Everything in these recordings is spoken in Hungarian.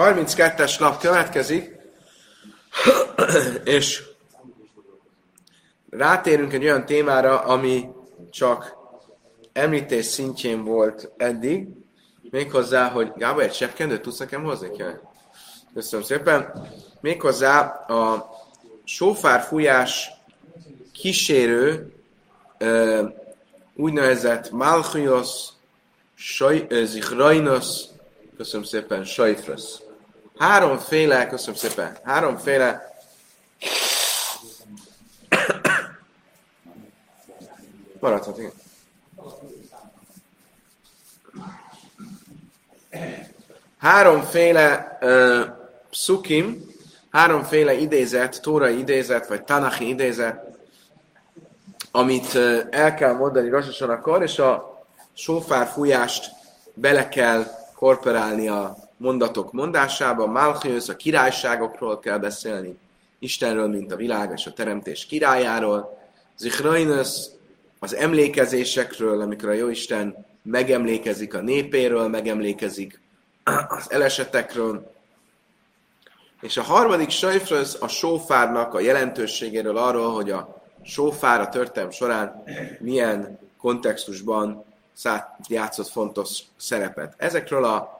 32-es nap következik, és rátérünk egy olyan témára, ami csak említés szintjén volt eddig, méghozzá, hogy Gábor, egy sepkendőt tudsz nekem hozni? Kell? Köszönöm szépen. Méghozzá a sófár fújás kísérő úgynevezett Malchios Zichrainos, köszönöm szépen, Sajfrös. Háromféle, köszönöm szépen, háromféle maradhat, igen. Háromféle uh, szukim, háromféle idézet, tórai idézet, vagy tanachi idézet, amit el kell mondani Rososanakor, és a sófár fújást bele kell korporálni a mondatok mondásába, Malchius, a királyságokról kell beszélni, Istenről, mint a világ és a teremtés királyáról, Zichrainus, az emlékezésekről, amikor a Jóisten megemlékezik a népéről, megemlékezik az elesetekről, és a harmadik sajfröz a sófárnak a jelentőségéről arról, hogy a sófár a történelm során milyen kontextusban játszott fontos szerepet. Ezekről a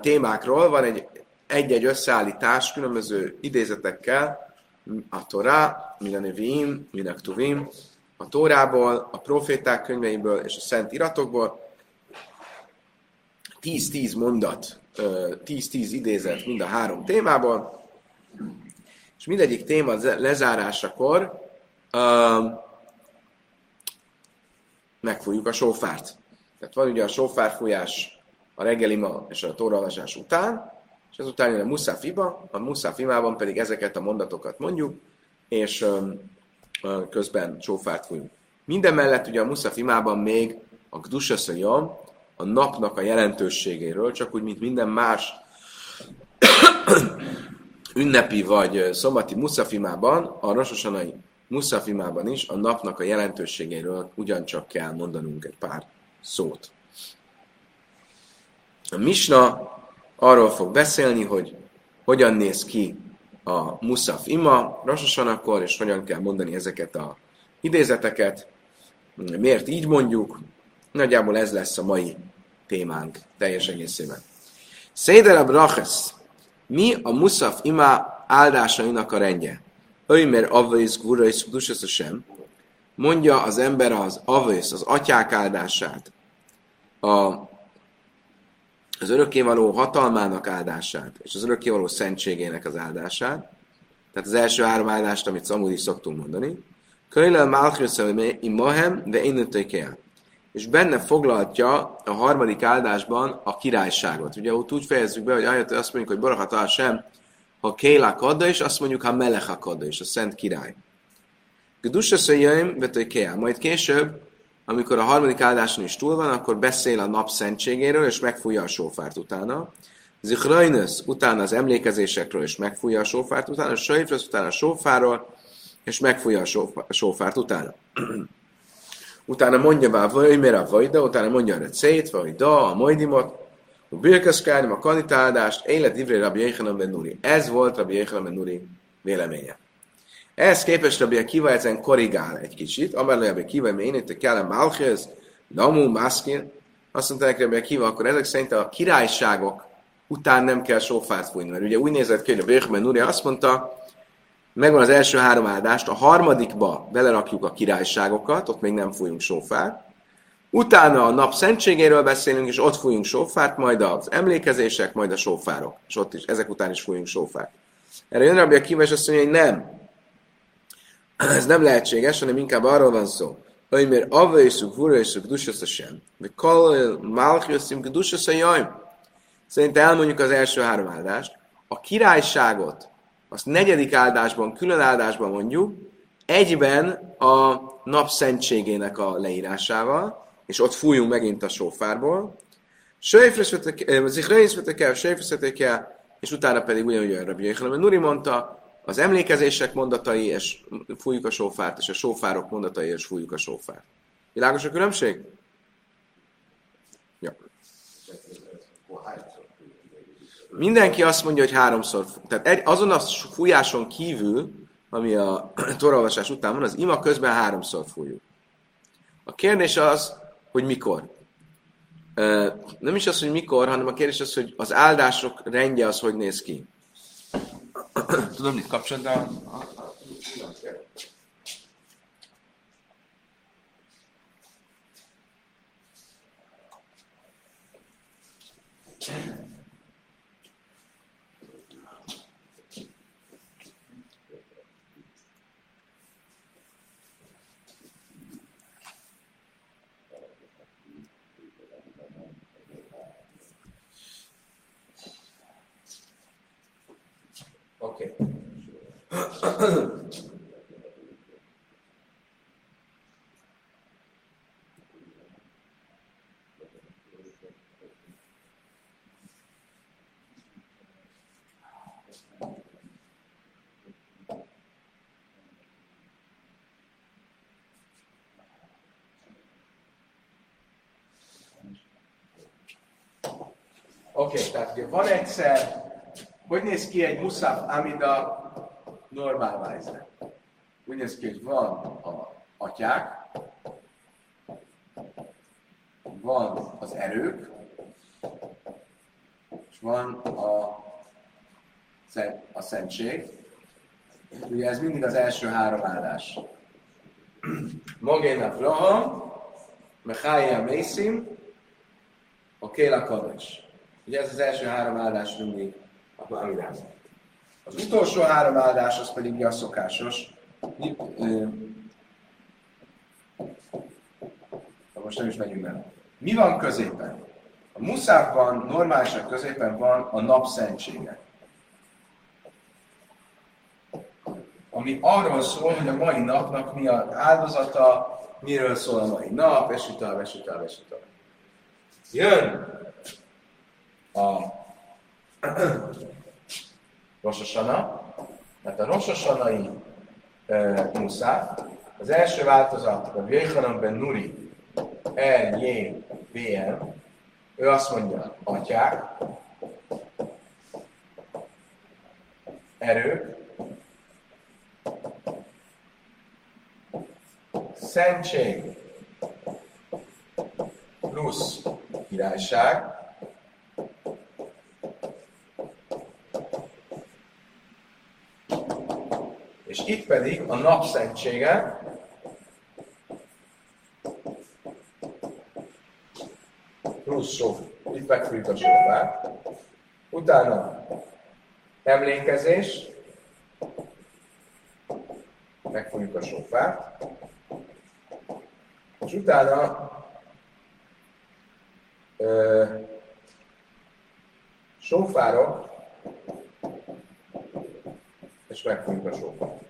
témákról van egy egy-egy összeállítás különböző idézetekkel, a Torá, Milanevim, Minaktuvim, a Tórából, a proféták könyveiből és a szent iratokból. 10-10 mondat, 10-10 idézet mind a három témából, és mindegyik téma lezárásakor uh, megfújjuk a sófárt. Tehát van ugye a sófárfújás a reggelima és a tóraolvasás után, és ezután jön a muszáfiba, a muszáfimában pedig ezeket a mondatokat mondjuk, és közben sófárt fújunk. Minden mellett ugye a muszafimában még a Gdusaszajam, a napnak a jelentőségéről, csak úgy, mint minden más ünnepi vagy szombati muszafimában, a rososanai muszafimában is a napnak a jelentőségéről ugyancsak kell mondanunk egy pár szót. A Misna arról fog beszélni, hogy hogyan néz ki a Muszaf ima Rososanakor, és hogyan kell mondani ezeket a idézeteket, miért így mondjuk, nagyjából ez lesz a mai témánk teljes egészében. Széder a Braches, mi a Muszaf ima áldásainak a rendje? Öjmer avvész gurajsz sem. Mondja az ember az avvész, az atyák áldását, a az örökkévaló hatalmának áldását, és az örökkévaló szentségének az áldását, tehát az első három áldást, amit amúgy is szoktunk mondani, Könylel Malchus imahem, de én És benne foglaltja a harmadik áldásban a királyságot. Ugye ott úgy fejezzük be, hogy ajat, azt mondjuk, hogy Barachat sem, ha Kéla Kadda, és azt mondjuk, ha Melecha Kadda, és a Szent Király. Gdusa Szöjjöim, Majd később amikor a harmadik áldáson is túl van, akkor beszél a nap szentségéről, és megfújja a sófárt utána. Zichrajnus utána az emlékezésekről, és megfújja a sófárt utána, Sajfresz utána a sófáról, és megfújja a sófárt utána. utána mondja már Vajmera a Vajda, utána mondja a Recét, Vajda, a Majdimot, a Birkeszkárim, a kanitáldást, Élet Ivré Rabbi Yechanan ben Nuri. Ez volt Rabbi Yechanan ben Nuri véleménye. Ehhez képest Rabbi Akiva ezen korrigál egy kicsit. Amellé Rabbi mert én itt kellem Malchez, Namu, Maszkin. Azt mondták Rabbi Akiva, akkor ezek szerint a királyságok után nem kell sófárt fújni. Mert ugye úgy nézett ki, hogy a Böchmen Nuri azt mondta, megvan az első három áldást, a harmadikba belerakjuk a királyságokat, ott még nem fújunk sófárt. Utána a nap szentségéről beszélünk, és ott fújunk sófárt, majd az emlékezések, majd a sófárok. És ott is, ezek után is fújunk sófárt. Erre jön Rabbi Akiva, és azt mondja, hogy nem ez nem lehetséges, hanem inkább arról van szó, hogy mert avaiszuk, vuraiszuk, dussasz a sem. De kal malchiuszim, dussasz a jaim. Szerintem elmondjuk az első három áldást. A királyságot, azt negyedik áldásban, külön áldásban mondjuk, egyben a nap szentségének a leírásával, és ott fújunk megint a sófárból. Zichreis vetek el, és utána pedig ugyanúgy a Rabbi Yechalam Nuri mondta, az emlékezések mondatai, és fújjuk a sófárt, és a sófárok mondatai, és fújjuk a sófárt. Világos a különbség? Ja. mindenki azt mondja, hogy háromszor, tehát egy, azon a fújáson kívül, ami a torolvasás után van, az ima közben háromszor fújjuk. A kérdés az, hogy mikor. Nem is az, hogy mikor, hanem a kérdés az, hogy az áldások rendje az hogy néz ki. Tudom, mit kapcsolatban? Oké. Okay. Oké, okay, tehát ugye van egyszer, hogy néz ki egy muszaf amida normál vájzre? Úgy néz ki, hogy van a atyák, van az erők, és van a, a szentség. Ugye ez mindig az első három áldás. Magén Abraham, Mechája Mészim, a Kéla Kadosh. Ugye ez az első három áldás mindig a Amidán. Az utolsó három áldás az pedig a szokásos. Most nem is megyünk bele. Mi van középen? A muszávban, normálisan középen van a nap szentsége. Ami arról szól, hogy a mai napnak mi az áldozata, miről szól a mai nap, esütal, esütal, esütal. Jön a Rososana, mert a Rososanai e, muszá, az első változat, a Vjöjhanan ben Nuri, L, J, B, M, ő azt mondja, atyák, erők, szentség plusz királyság, És itt pedig a napszentsége, plusz sok, itt megfűjt a sofát. Utána emlékezés, megfújjuk a sofát, és utána ö, sofárok, és megfújjuk a sofát.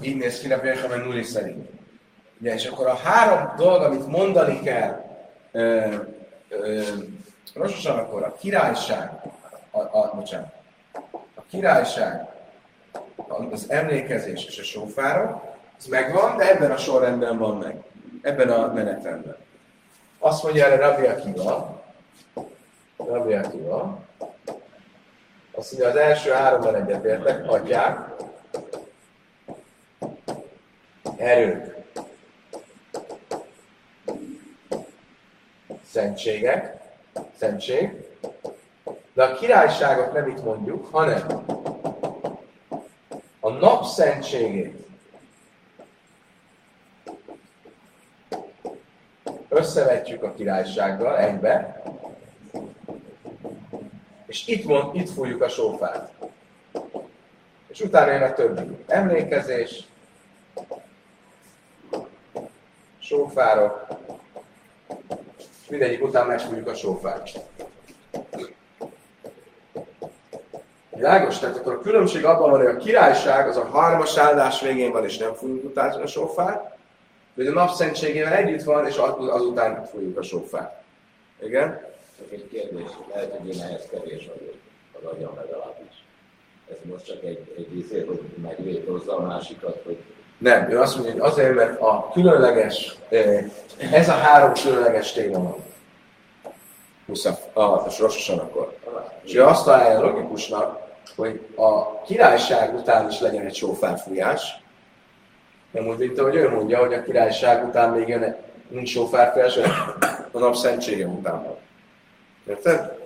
Így néz ki Birkamen Nuri szerint. Ugye, és akkor a három dolog, amit mondani kell, Rososan akkor a királyság, a, a, bocsánat, a királyság, az emlékezés és a sófárok, ez megvan, de ebben a sorrendben van meg. Ebben a menetrendben. Azt mondja erre Rabbi Akiva, Rabbi Akiva, azt mondja, az első háromban egyetértek, adják, erők, szentségek, szentség, de a királyságot nem itt mondjuk, hanem a nap szentségét. Összevetjük a királysággal egybe, és itt, mond, itt fújjuk a sófát. És utána jön a többi. Emlékezés, sófárok, és mindegyik után megfújjuk a sófát. Világos? Tehát akkor a különbség abban van, hogy a királyság az a harmas áldás végén van, és nem fújjuk utána a sófát, vagy a napszentségével együtt van, és azután fújjuk a sófát. Igen? Csak egy kérdés, lehet, hogy én ehhez kevés vagyok, az agyam legalábbis. Ez most csak egy, egy izé, hogy megvétózza a másikat, hogy nem, ő azt mondja, hogy azért, mert a különleges, eh, ez a három különleges téma van. Muszaf, a Rososanakor. És ő azt találja logikusnak, hogy a királyság után is legyen egy sófárfújás. Nem úgy, mint ahogy ő mondja, hogy a királyság után még jön, nincs sófárfújás, a nap szentsége után van. Érted?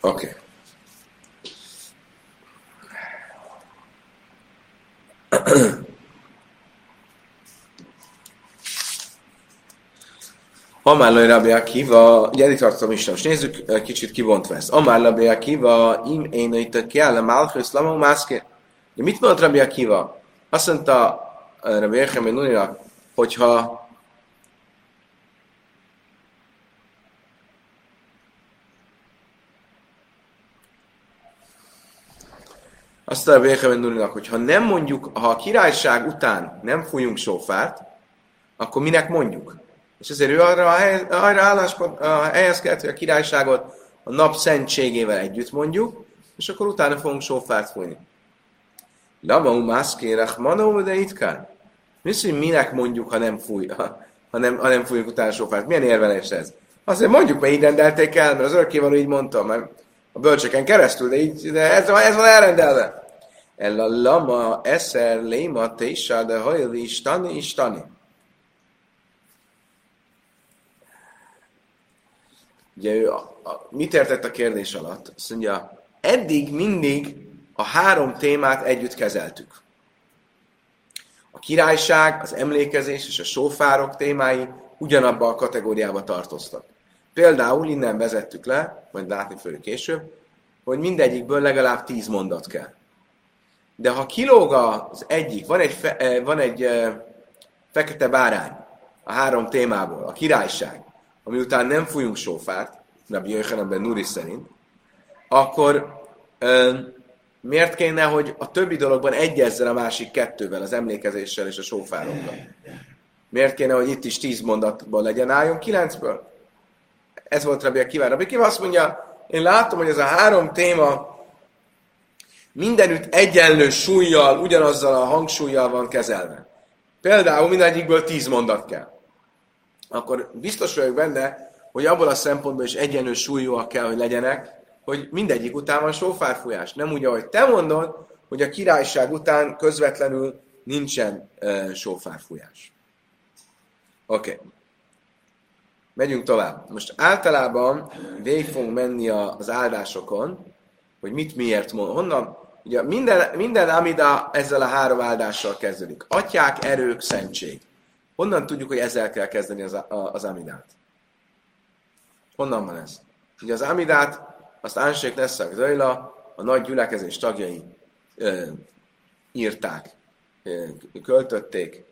Oké. Okay. Amár Rabbi Akiva, ugye itt tartom is, most nézzük, kicsit kibontva ezt. Amár Rabbi Akiva, im én itt ki ellen Malchus, lama mászké. Mit mondott Rabbi Akiva? Azt mondta Rabbi Echemé Nunira, hogyha azt a Béhemen Nurinak, hogy ha nem mondjuk, ha a királyság után nem fújunk sófárt, akkor minek mondjuk? És ezért ő arra, arra álláspont, helyezkedett, hogy a királyságot a nap szentségével együtt mondjuk, és akkor utána fogunk sófárt fújni. Lama umászkérek manó, de itt kell. Hogy minek mondjuk, ha nem, fúj, ha, nem, ha nem fújjuk utána sófárt? Milyen érvelés ez? Azért mondjuk, mert így rendelték el, mert az örökkévaló így mondta, mert a bölcseken keresztül, de, így, de ez, ez van elrendelve. El a lama eszer léma tésa, de hajli istani istani. Ugye ő a, a, mit értett a kérdés alatt? Azt mondja, eddig mindig a három témát együtt kezeltük. A királyság, az emlékezés és a sófárok témái ugyanabba a kategóriába tartoztak. Például innen vezettük le, majd látni fogjuk később, hogy mindegyikből legalább tíz mondat kell. De ha kilóg az egyik, van egy, fe, eh, van egy uh, fekete bárány a három témából, a királyság, ami után nem fújunk sófárt, Rabbi Jöjjönben Nuri szerint, akkor ö, miért kéne, hogy a többi dologban egyezzen a másik kettővel, az emlékezéssel és a sófárokkal? Miért kéne, hogy itt is tíz mondatban legyen, álljon kilencből? Ez volt Rabbi Akiva. Rabbi Akiva azt mondja, én látom, hogy ez a három téma mindenütt egyenlő súlyjal, ugyanazzal a hangsúlyjal van kezelve. Például mindegyikből tíz mondat kell akkor biztos vagyok benne, hogy abból a szempontból is egyenlő súlyúak kell, hogy legyenek, hogy mindegyik után van sófárfújás. Nem úgy, ahogy te mondod, hogy a királyság után közvetlenül nincsen uh, sófárfújás. Oké. Okay. Megyünk tovább. Most általában végig fogunk menni az áldásokon, hogy mit miért mond. Honnan? Ugye minden, minden amida ezzel a három áldással kezdődik. Atyák, erők, szentség. Honnan tudjuk, hogy ezzel kell kezdeni az, az amidát? Honnan van ez? Ugye az amidát, azt Ánsék Nesszak Zajla, a nagy gyülekezés tagjai ö, írták, ö, költötték.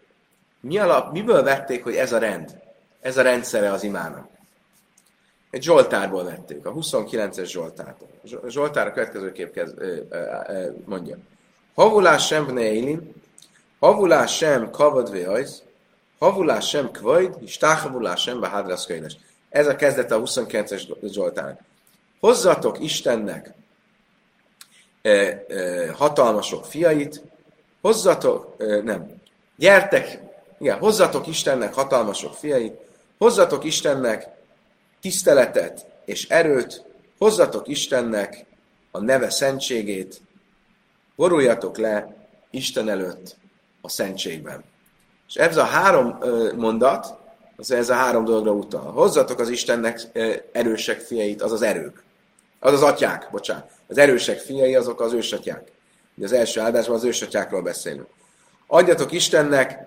Mi alap, miből vették, hogy ez a rend? Ez a rendszere az imának? Egy Zsoltárból vették, a 29-es Zsoltárból. Zsoltár a következőképp kezd, ö, ö, ö, mondja. Havulás sem bneilin, havulás sem kavadvé ajsz, Havulás sem kvajd, és táhavulás sem behádrász könyves. Ez a kezdete a 29-es Zsoltán. Hozzatok Istennek e, e, hatalmasok fiait, hozzatok, e, nem, gyertek, igen, hozzatok Istennek hatalmasok fiait, hozzatok Istennek tiszteletet és erőt, hozzatok Istennek a neve szentségét, boruljatok le Isten előtt a szentségben. És ez a három mondat, az ez a három dologra utal. Hozzatok az Istennek erősek fiait, az az erők. Az az atyák, bocsánat. Az erősek fiai, azok az ősatyák. Ugye az első áldásban az ősatyákról beszélünk. Adjatok Istennek,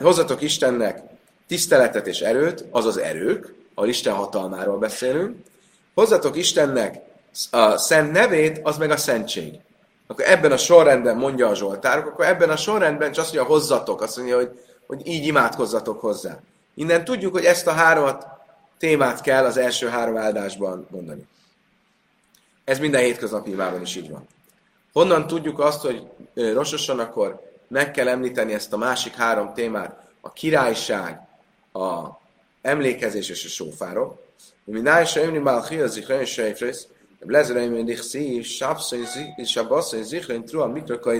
hozzatok Istennek tiszteletet és erőt, az az erők, ahol Isten hatalmáról beszélünk. Hozzatok Istennek a szent nevét, az meg a szentség. Akkor ebben a sorrendben mondja a Zsoltárok, akkor ebben a sorrendben csak azt mondja, hozzatok, azt mondja, hogy hogy így imádkozzatok hozzá. Innen tudjuk, hogy ezt a háromat témát kell az első három áldásban mondani. Ez minden hétköznapi imában is így van. Honnan tudjuk azt, hogy rososan akkor meg kell említeni ezt a másik három témát, a királyság, a emlékezés és a sófárok. Mi nájsa ömni már hiazik olyan sejfrész, dich szív, sábszony, sábaszony, zikrein, trua, mikro,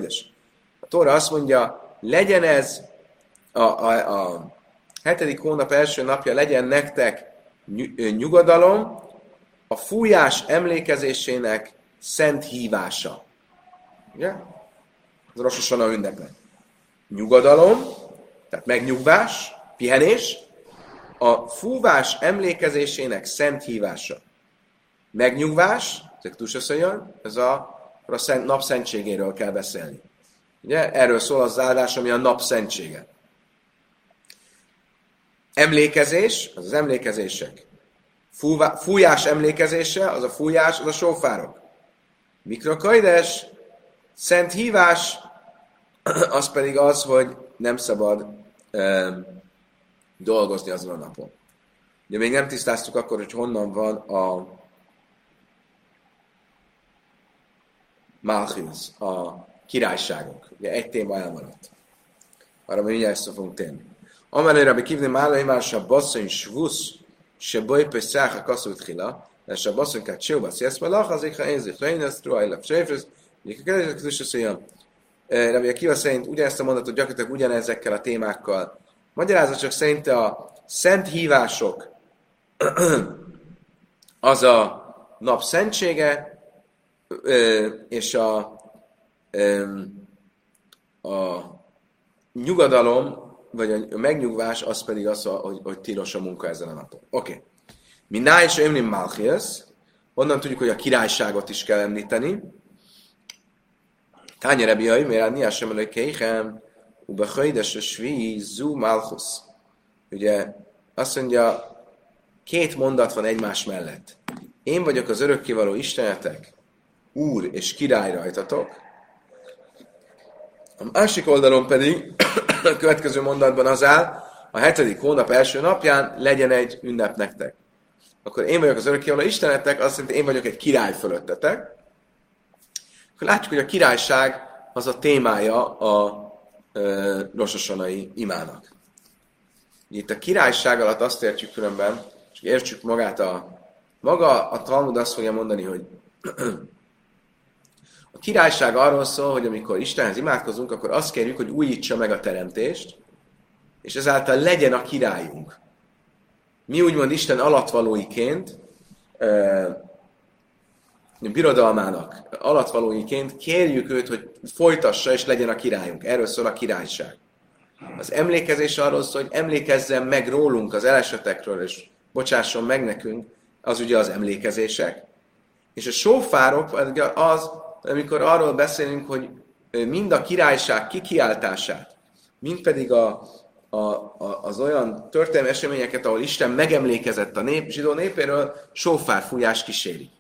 A Tóra azt mondja, legyen ez a, a, a hetedik hónap első napja, legyen nektek nyugodalom, a fújás emlékezésének szent hívása. Ugye? Az Rososan a ünnepnek. Nyugodalom, tehát megnyugvás, pihenés, a fúvás emlékezésének szent hívása. Megnyugvás, ezek túlsösszöjön, ez a, a szent, nap szentségéről kell beszélni. Ugye? Erről szól az áldás, ami a nap szentsége. Emlékezés, az az emlékezések. Fújás emlékezése, az a fújás, az a sófárok. Mikrokaides, szent hívás, az pedig az, hogy nem szabad um, dolgozni azon a napon. Ugye még nem tisztáztuk akkor, hogy honnan van a Malchus, a királyságok. Ugye egy téma elmaradt. Arra mi mindjárt szó fogunk térni. Amelőre Rabbi Kivni Málai már se basszony svusz, kát sőbasz, jesz melach, az ikha én zikha én ezt ruha ilap sejfőz, Ugye a kedves közös olyan, Rabbi Akiva szerint ugyanezt a mondatot gyakorlatilag ugyanezekkel a témákkal Magyarázat csak szerint a szent hívások az a nap szentsége, és a, a nyugadalom, vagy a megnyugvás, az pedig az, hogy, hogy tilos a munka ezen a napon. Oké. Okay. Minná és Ömlim Malchias, onnan tudjuk, hogy a királyságot is kell említeni. Tánya Rebiai, miért Niás sem előkéhem, Ubechajdes a svi zu malchus. Ugye azt mondja, két mondat van egymás mellett. Én vagyok az örökkévaló Istenetek, Úr és király rajtatok. A másik oldalon pedig a következő mondatban az áll, a hetedik hónap első napján legyen egy ünnep nektek. Akkor én vagyok az örökkévaló Istenetek, azt jelenti, én vagyok egy király fölöttetek. Akkor látjuk, hogy a királyság az a témája a rososanai imának. Itt a királyság alatt azt értjük különben, és értsük magát a... Maga a Talmud azt fogja mondani, hogy királyság arról szól, hogy amikor Istenhez imádkozunk, akkor azt kérjük, hogy újítsa meg a teremtést, és ezáltal legyen a királyunk. Mi úgymond Isten alatvalóiként birodalmának alatvalóiként kérjük őt, hogy folytassa és legyen a királyunk. Erről szól a királyság. Az emlékezés arról szól, hogy emlékezzen meg rólunk az elesetekről, és bocsásson meg nekünk, az ugye az emlékezések. És a sófárok az, amikor arról beszélünk, hogy mind a királyság kikiáltását, mind pedig a, a, a, az olyan történelmi eseményeket, ahol Isten megemlékezett a nép, zsidó népéről, sófárfújás kíséri.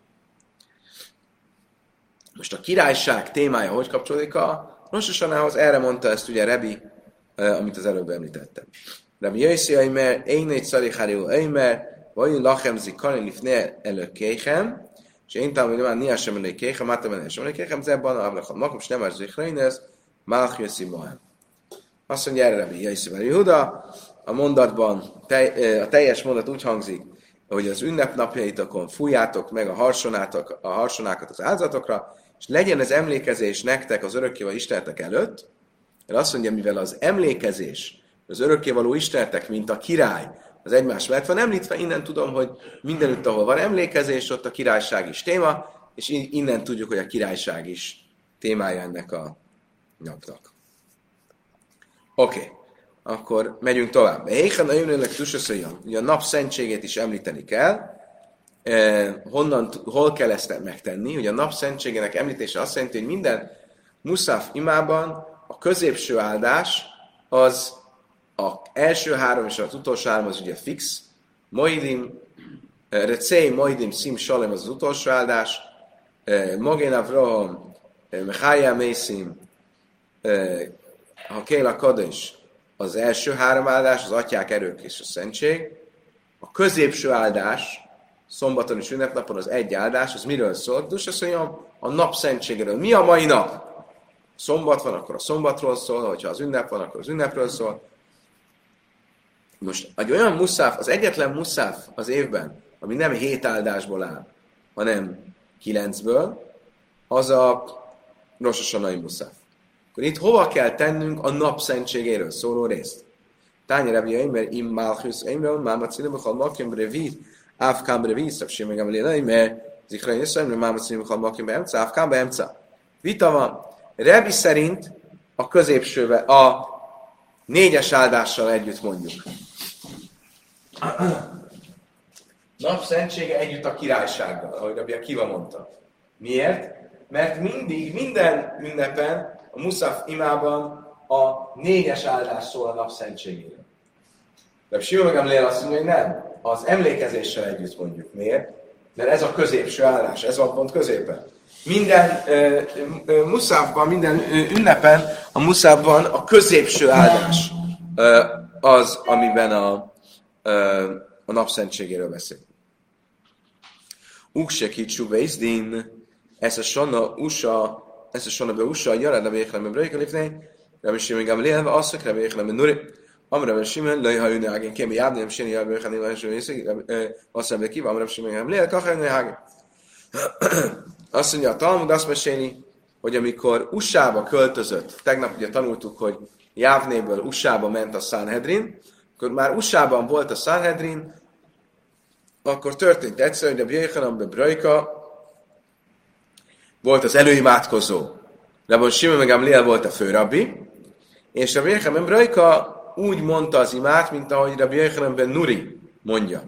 Most a királyság témája hogy kapcsolódik a Rososanához? Erre mondta ezt ugye Rebi, amit az előbb említettem. Rebi Jöjszi Aimer, Einet Szarihárió Aimer, vagy Lachem Zikani Lifne előkéhem, már Nia sem előkéhem, Máta Mene sem előkéhem, Zebban, Ablacham Makom, és nem az Zikreines, Malch Jöszi Mohem. Azt mondja erre Rebi Jöjszi Huda, a mondatban, a teljes mondat úgy hangzik, hogy az ünnepnapjaitokon fújjátok meg a, harsonátok, a harsonákat az áldozatokra, és legyen ez emlékezés nektek az örökkévaló Istenetek előtt, mert azt mondja, mivel az emlékezés, az örökkévaló Istenetek, mint a király, az egymás mellett van említve, innen tudom, hogy mindenütt, ahol van emlékezés, ott a királyság is téma, és innen tudjuk, hogy a királyság is témája ennek a napnak. Oké, okay. akkor megyünk tovább. Éhen a jönőnek tusaszoljon, ugye a nap szentségét is említeni kell, eh, honnan, hol kell ezt megtenni. Ugye a nap szentségének említése azt jelenti, hogy minden muszaf imában a középső áldás az a első három és az utolsó három az ugye fix. Moidim, eh, Recei, Moidim, Sim, Salem az az utolsó áldás. Eh, Mogén Avraham, eh, Mechaia Mészim, Hakéla Kadés az első három áldás, az atyák erők és a szentség. A középső áldás szombaton és ünnepnapon az egy áldás, az miről szól? Dus azt mondja, a nap szentségéről. Mi a mai nap? Szombat van, akkor a szombatról szól, hogyha az ünnep van, akkor az ünnepről szól. Most egy olyan muszáf, az egyetlen muszáf az évben, ami nem hét áldásból áll, hanem kilencből, az a Rososanai muszáf. akkor itt hova kell tennünk a napszentségéről szóló részt? Tányi Rabbi mert im malchus Eimer, mámacilim, ha makim brevid, ávkám brevid, szapsi meg emlélei, mert zikra jösszem, mámacilim, ha makim beemca, ávkám beemca. Vita van. Rebi szerint a középsővel, a négyes áldással együtt mondjuk. Napszentsége együtt a királysággal, ahogy Rabbi Akiva mondta. Miért? Mert mindig, minden ünnepen, a Muszaf imában a négyes áldás szól a napszentségére. De Simon Gamliel azt mondja, hogy nem. Az emlékezéssel együtt mondjuk. Miért? Mert ez a középső állás, ez van pont középen. Minden uh, uh, muszávban, minden uh, ünnepen a muszávban a középső áldás uh, az, amiben a, a napszentségéről beszél. Ukse kicsú din, ez a sonna usa, ez a sonna be usa, jared a véklem, a brejka lifné, Rabbi Shimon Gamliel, asszak Rabbi Yechlam Nuri, Amra Rabbi Shimon, Lej Hajuni Hagen, Kémi Jábni, Rabbi Shini Rabbi Rabbi Shimon Yiszik, azt mondja ki, Amra Shimon Gamliel, Kachar Hagen. Azt mondja a Talmud, azt meséli, hogy amikor USA-ba költözött, tegnap ugye tanultuk, hogy Jávnéből USA-ba ment a Sanhedrin, akkor már USA-ban volt a Sanhedrin, akkor történt egyszer, hogy a Bjöjhanam Brajka volt az előimádkozó. Rabbi Simon meg Amliel volt a főrabbi, és a Bjöjhanam Brajka úgy mondta az imát, mint ahogy Rabbi Yochanan ben Nuri mondja.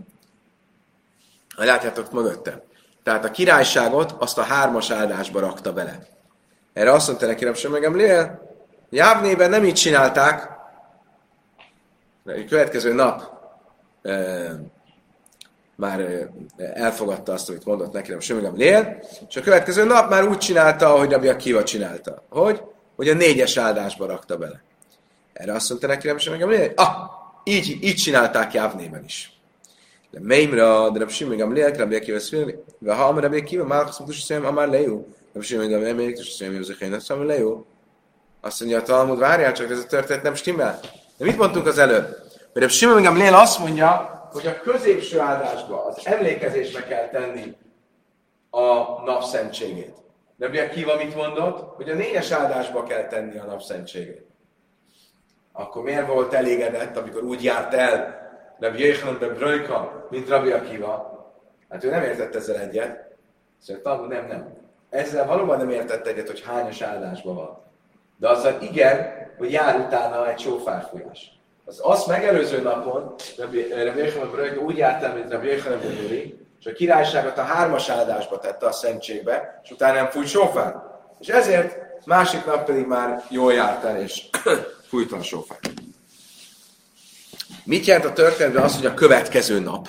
Látjátok mögöttem. Tehát a királyságot azt a hármas áldásba rakta bele. Erre azt mondta neki Rabbi meg Amliel, Jávnében nem így csinálták, a következő nap már elfogadta azt, amit mondott neki Rabbi Simon Lél, és a következő nap már úgy csinálta, ahogy Rabbi Akiva csinálta. Hogy? Hogy a négyes áldásba rakta bele. Erre azt mondta neki Rabbi Simon Lél, ah, így, így csinálták Jávnében is. De Meimra, de Rabbi Simon Lél, Rabbi Akiva szfél, ve ha Rabbi Akiva, már mondta, hogy amár lejú. Rabbi Simon Gamliel, még is szém, hogy én. Azt mondja a Talmud, várjál csak, ez a történet nem stimmel. De mit mondtunk az előbb? Rabbi Simon Gamliel azt mondja, hogy a középső áldásba, az emlékezésbe kell tenni a napszentségét. De Kiva mit mondott? Hogy a négyes áldásba kell tenni a napszentségét. Akkor miért volt elégedett, amikor úgy járt el Rabbi Yechanan de Brojka, mint Rabbi Akiva? Hát ő nem értett ezzel egyet. Szóval nem, nem. Ezzel valóban nem értett egyet, hogy hányas áldásban van. De azzal igen, hogy jár utána egy sófárfújás. Az azt megelőző napon Rabbi Yechanan úgy járt el, mint Rabbi Yechanan és a királyságot a hármas áldásba tette a szentségbe, és utána nem fújt sofár. És ezért másik nap pedig már jól járt el, és fújta a sofár. Mit jelent a történetben az, hogy a következő nap?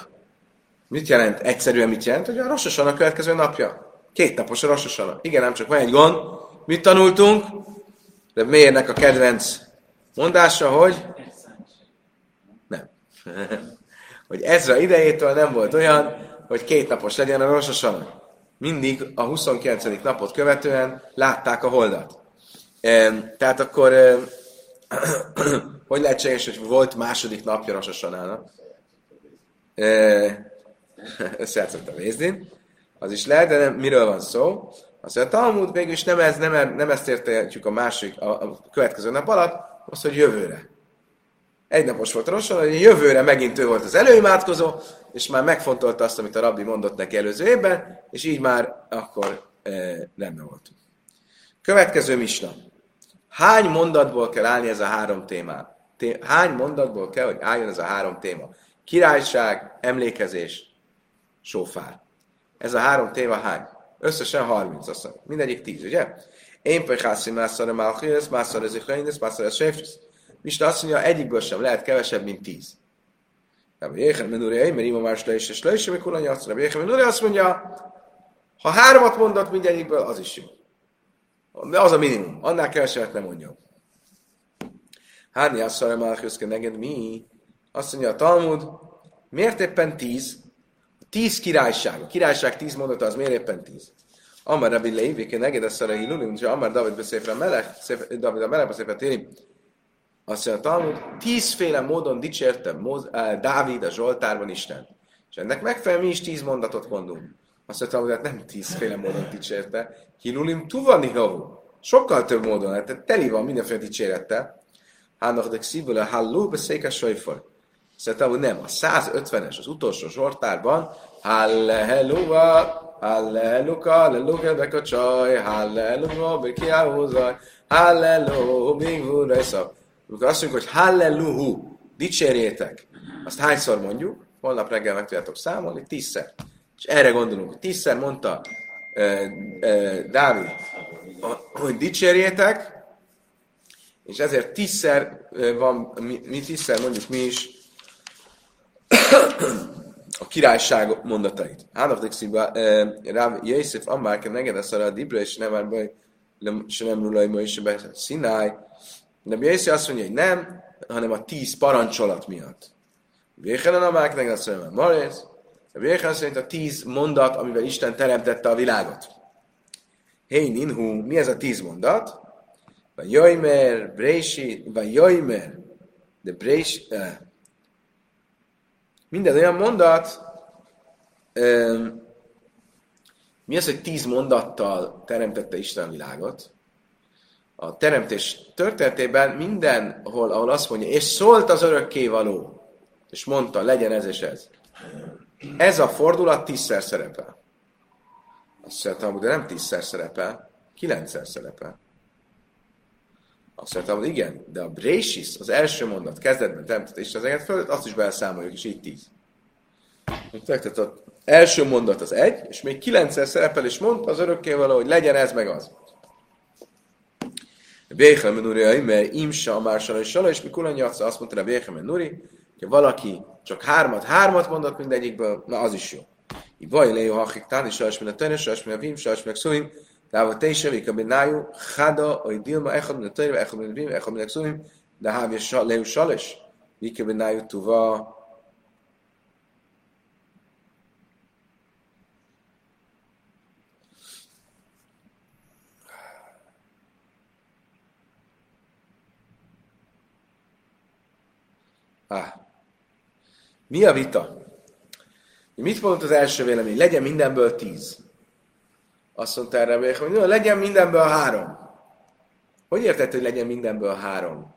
Mit jelent? Egyszerűen mit jelent, hogy a Rososan a következő napja? Két napos a Rososan. Igen, nem csak van egy gond. Mit tanultunk? De miérnek a kedvenc mondása, hogy nem. hogy Ezra idejétől nem volt olyan, hogy két napos legyen a Rososan. Mindig a 29. napot követően látták a holdat. Tehát akkor hogy lehetséges, hogy volt második napja Rososanának? Összejátszottam nézni. Az is lehet, de nem, miről van szó? Azt mondja, a Talmud végül is nem, ez, nem, nem ezt értjük a másik, a, a következő nap alatt, az, hogy jövőre. Egy napos volt a Roson, hogy jövőre megint ő volt az előimádkozó, és már megfontolta azt, amit a rabbi mondott neki előző évben, és így már akkor e, rendben voltunk. Következő misna. Hány mondatból kell állni ez a három témá? Té- hány mondatból kell, hogy álljon ez a három téma? Királyság, emlékezés, sófár. Ez a három téma hány? Összesen 30, azt mondja. Mindegyik 10, ugye? Én pechászi mászor a mászor ez a mászor séfrisz. Mista azt mondja, egyikből sem lehet kevesebb, mint 10. Rabbi Jéhen Menuri, mert ima le is, és le is, amikor anya azt mondja, Rabbi azt mondja, ha háromat mondott mindegyikből, az is jó. De az a minimum. Annál kevesebbet nem mondja. Hárni asszal Malchuszke neged mi? Azt mondja a Talmud, miért éppen tíz? Tíz királyság. A királyság tíz mondata, az miért éppen tíz? Amar Rabbi Leivike neged asszal a hilulim, és Amar David beszéfre melech, David a melech beszéfre téri. Azt mondja a Talmud, tízféle módon dicsérte Dávid a Zsoltárban Isten. És ennek megfelelően mi is tíz mondatot mondunk. Azt mondta, hogy hát nem tízféle módon dicsérte. Hilulim tuvani havu. Sokkal több módon, tehát teli van mindenféle dicsérettel. Hánok de szívből a halló, beszéke sajfaj. Szerintem, nem. A 150-es, az utolsó sortárban, Halleluja, Halleluja, Halleluja, beka csaj, Halleluja, beki áhúzaj, Halleluja, még vúrajsza. Amikor azt mondjuk, hogy Halleluhu, dicsérjétek, azt hányszor mondjuk? Holnap reggel meg tudjátok számolni, tízszer. És erre gondolunk, hogy tízszer mondta uh, uh, Dávid, hogy dicsérjétek, és ezért tízszer van, mi, mi tízszer mondjuk mi is a királyság mondatait. Hánok Dixiba, Ráv Jézsef Ammárke neged a Dibra, és nem már baj, se nem rulaj ma is Szináj. De Jézsef azt mondja, hogy nem, hanem a tíz parancsolat miatt. Véhelen Ammárke neged a Szarad Marész, a Véhelen szerint a tíz mondat, amivel Isten teremtette a világot. Hey Ninhu, mi ez a tíz mondat? Van Jajmer, Brési, van Jajmer, de Brés, uh, minden olyan mondat, um, mi az, hogy tíz mondattal teremtette Isten világot? A teremtés történetében mindenhol, ahol azt mondja, és szólt az örökkévaló, és mondta, legyen ez és ez. Ez a fordulat tízszer szerepel. Azt mondtam, de nem tízszer szerepel, kilencszer szerepel. Azt mondtam, hogy igen, de a Brésis, az első mondat kezdetben teremtett az eget fölött, azt is beleszámoljuk, és így tíz. Tehát az első mondat az egy, és még kilencszer szerepel, és mondta az örökkévaló, hogy legyen ez meg az. Béhemen Nuri, mert Imsa, Mársala és Sala, és mikor anyatsz, azt mondta a Nuri, hogy valaki csak hármat, hármat mondott mindegyikből, na az is jó. I baj léjó hakik tán, és sajnos, mint a tönös, sajnos, mint a vim, sajnos, a szóim, Dava teisha, vika benájú, chada, oj dilma, echad min a törve, echad min a vim, echad min a szóim, de hávja léjó sales, vika benájú tuva, Ah. Mi a vita? Mit mondott az első vélemény? Legyen mindenből tíz. Azt mondta erre, hogy legyen mindenből három. Hogy érted, hogy legyen mindenből három?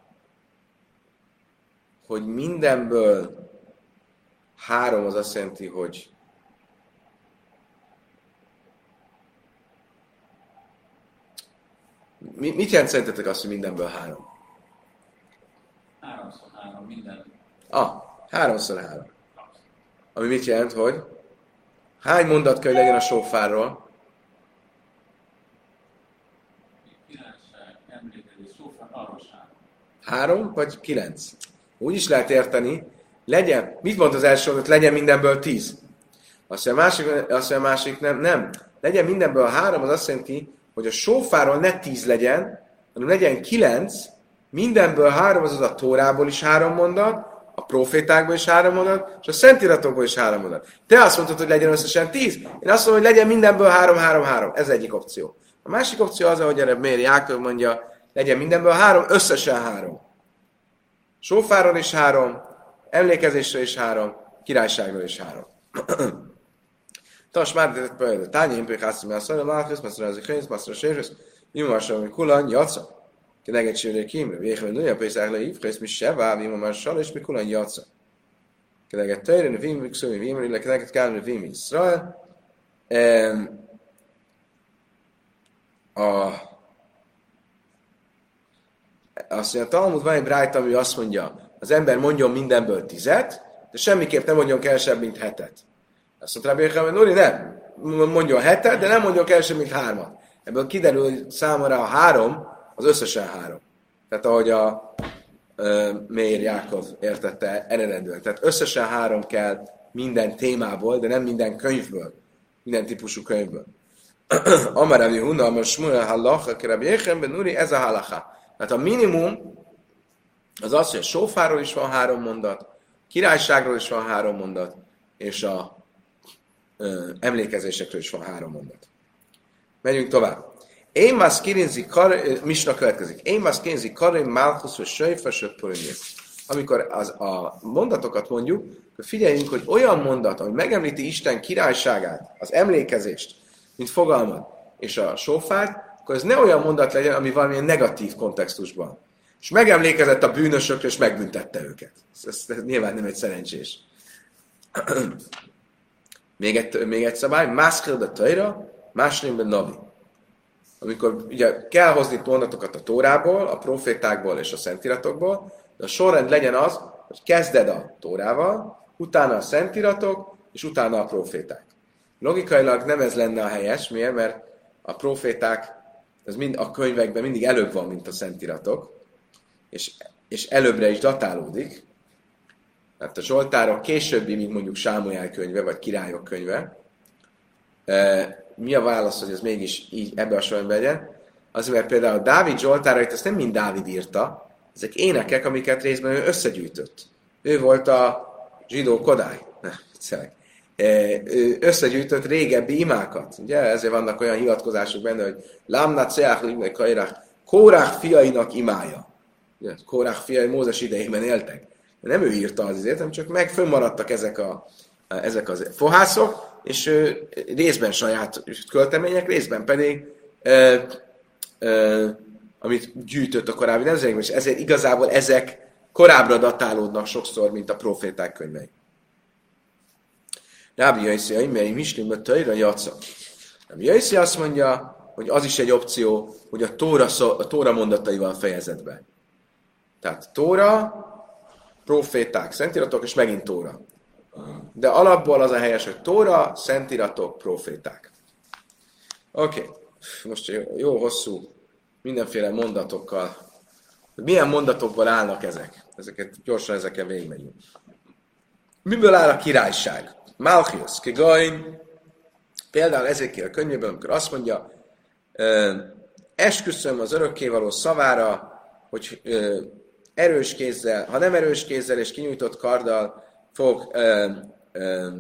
Hogy mindenből három az azt jelenti, hogy mit jelent szerintetek azt, hogy mindenből három? Háromszor három, minden. Ah, háromszor három. Ami mit jelent, hogy hány mondat kell, legyen a sófárról? Három vagy kilenc? Úgy is lehet érteni, legyen, mit mond az első mondat, legyen mindenből tíz. Azt mondja, a másik, azt mondja, a másik nem, nem. Legyen mindenből három, az azt jelenti, hogy a sófáról ne tíz legyen, hanem legyen kilenc, mindenből három, azaz a Tórából is három mondat, a profétákból is három mondat, és a szentiratokból is három mondat. Te azt mondtad, hogy legyen összesen tíz, én azt mondom, hogy legyen mindenből három, három, három. Ez egyik opció. A másik opció az, ahogy erre Méri Jákov mondja, legyen mindenből három, összesen három. Sófáron is három, emlékezésre is három, királyságra is három. Tas már de például tányi implikászni, mert szóra lálkész, mert szóra az ikénz, mert szóra sérvész, imamásra, mint kulan, jaca. Kineg egy sérvé kímre, végre nője, pénzár le hívkész, mi se vál, imamással, és mi kulan, jaca. Kineg egy tejre, ne vím, vikszó, vím, illetve kineg egy kárnő, vím, Israel. A azt mondja, a Talmud van egy brájt, ami azt mondja, az ember mondjon mindenből tizet, de semmiképp nem mondjon kevesebb, mint hetet. Azt mondta Rabbi Yechanan, Nuri, nem, mondjon hetet, de nem mondjon kevesebb, mint hármat. Ebből kiderül, hogy számomra a három, az összesen három. Tehát ahogy a uh, Meir Jákov értette eredendően. Tehát összesen három kell minden témából, de nem minden könyvből. Minden típusú könyvből. Amar Rabbi Huna, Amar Shmuel Halacha, Rabbi Yechem Nuri, ez a halacha. Tehát a minimum az az, hogy a sófáról is van három mondat, királyságról is van három mondat, és a ö, emlékezésekről is van három mondat. Megyünk tovább. Én más kirinzi kar, misna következik. Én más kirinzi karim, malchus, vagy söjfa, Amikor az, a mondatokat mondjuk, akkor figyeljünk, hogy olyan mondat, ami megemlíti Isten királyságát, az emlékezést, mint fogalmat, és a sofát, akkor ez ne olyan mondat legyen, ami valamilyen negatív kontextusban. És megemlékezett a bűnösökre, és megbüntette őket. Ez, ez, ez nyilván nem egy szerencsés. még, egy, még egy szabály, mászkél a tajra, másnében navi. Amikor ugye kell hozni mondatokat a Tórából, a profétákból és a szentiratokból, de a sorrend legyen az, hogy kezded a Tórával, utána a szentiratok, és utána a proféták. Logikailag nem ez lenne a helyes, miért? Mert a proféták, ez mind a könyvekben mindig előbb van, mint a szentiratok, és, és előbbre is datálódik. Tehát a Zsoltárok későbbi, mint mondjuk Sámuel könyve, vagy Királyok könyve. Mi a válasz, hogy ez mégis így ebbe a sorrendben legyen? Azért, mert például Dávid Zsoltárait ezt nem mind Dávid írta, ezek énekek, amiket részben ő összegyűjtött. Ő volt a zsidó kodály. Ne, összegyűjtött régebbi imákat. Ugye ezért vannak olyan hivatkozások benne, hogy Lámna Ceach Kajrach, Kórák fiainak imája. Ugye, Kórák fiai Mózes idejében éltek. Nem ő írta az izért, hanem csak meg fönnmaradtak ezek, a, ezek az fohászok, és ő, részben saját költemények, részben pedig ö, ö, amit gyűjtött a korábbi nemzetekben, és ezért igazából ezek korábbra datálódnak sokszor, mint a proféták könyvei. Rábi Jaiszi, mely Mislimbe Tajra Jaca. Rábi Jaiszi azt mondja, hogy az is egy opció, hogy a Tóra, szó, a Tóra mondataival fejezed be. Tehát Tóra, proféták, szentiratok, és megint Tóra. De alapból az a helyes, hogy Tóra, szentiratok, proféták. Oké, okay. most jó, jó hosszú mindenféle mondatokkal. Milyen mondatokból állnak ezek? Ezeket gyorsan ezeken végigmegyünk. Miből áll a királyság? Malchius, Kigain, például a könyvében, amikor azt mondja, esküszöm az örökkévaló szavára, hogy erős kézzel, ha nem erős kézzel és kinyújtott karddal fog ö, ö,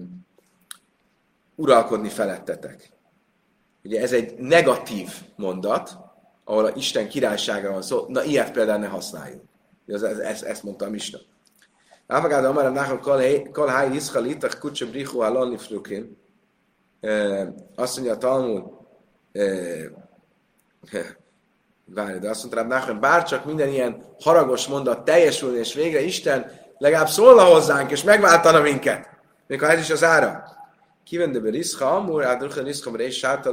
uralkodni felettetek. Ugye ez egy negatív mondat, ahol a Isten királysága van szó, na ilyet például ne használjunk. Ez, ez, ezt, mondta a. Áfagád Amara Nacham Kal Háj Iszchalit, a Kutsa Brichu Alon Lifrukin. Azt mondja a Talmud, várj, de azt mondta Nachman, bár csak minden ilyen haragos mondat teljesülni, és végre Isten legalább szólna hozzánk, és megváltana minket. Még ha ez is az ára. Kivende be riszka, amúr, átruha riszka, és sárta